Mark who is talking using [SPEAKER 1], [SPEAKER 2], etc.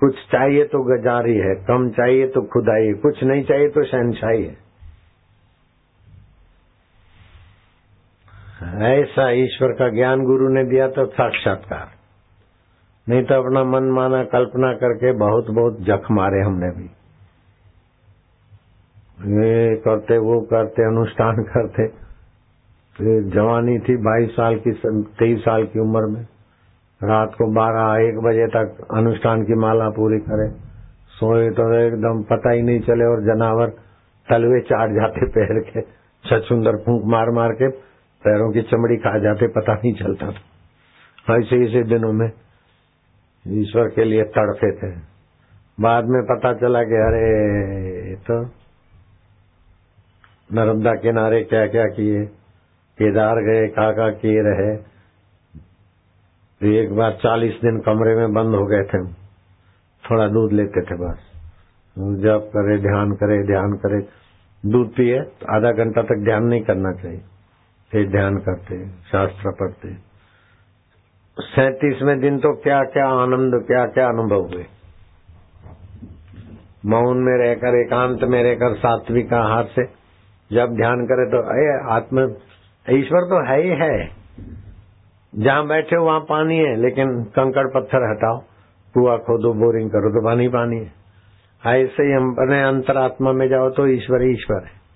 [SPEAKER 1] कुछ चाहिए तो गजारी है, कम चाहिए तो खुदाई कुछ नहीं चाहिए तो शहनशाही है। ऐसा ईश्वर का ज्ञान गुरु ने दिया तो साक्षात्कार। नहीं तो अपना मन माना कल्पना करके बहुत बहुत जख मारे हमने भी। ये करते, वो करते, अनुष्ठान करते। फिर जवानी थी बाईस साल की, तेईस साल की उम्र में। रात को बारह, एक बजे तक अनुष्ठान की माला पूरी करे। सोए तो एकदम, पता ही नहीं चले और जनावर तलवे चाट जाते पैर के छुंदर फूंक मार मार के, पैरों की चमड़ी खा जाते, पता नहीं चलता था। ऐसे इसे दिनों में ईश्वर के लिए तड़पे थे। बाद में पता चला कि अरे तो नर्मदा किनारे क्या क्या किए, केदार गए का का किए रहे एक बार चालीस दिन कमरे में बंद हो गए थे। थोड़ा दूध लेते थे बस। जब करे, ध्यान करे ध्यान करे। दूध पिए तो आधा घंटा तक ध्यान नहीं करना चाहिए। फिर ध्यान करते, शास्त्र पढ़ते। सैतीसवें दिन तो क्या क्या आनंद क्या क्या अनुभव हुए। मौन में रहकर, एकांत में रहकर, सात्विक आहार से जब ध्यान करे तो अरे, आत्म, ईश्वर तो है ही है। जहाँ बैठे हो, वहाँ पानी है, लेकिन कंकड़ पत्थर हटाओ। कुआ खोदो, बोरिंग करो तो पानी पानी है। ऐसे ही हम अपने अंतरात्मा में जाओ तो ईश्वर ईश्वर है।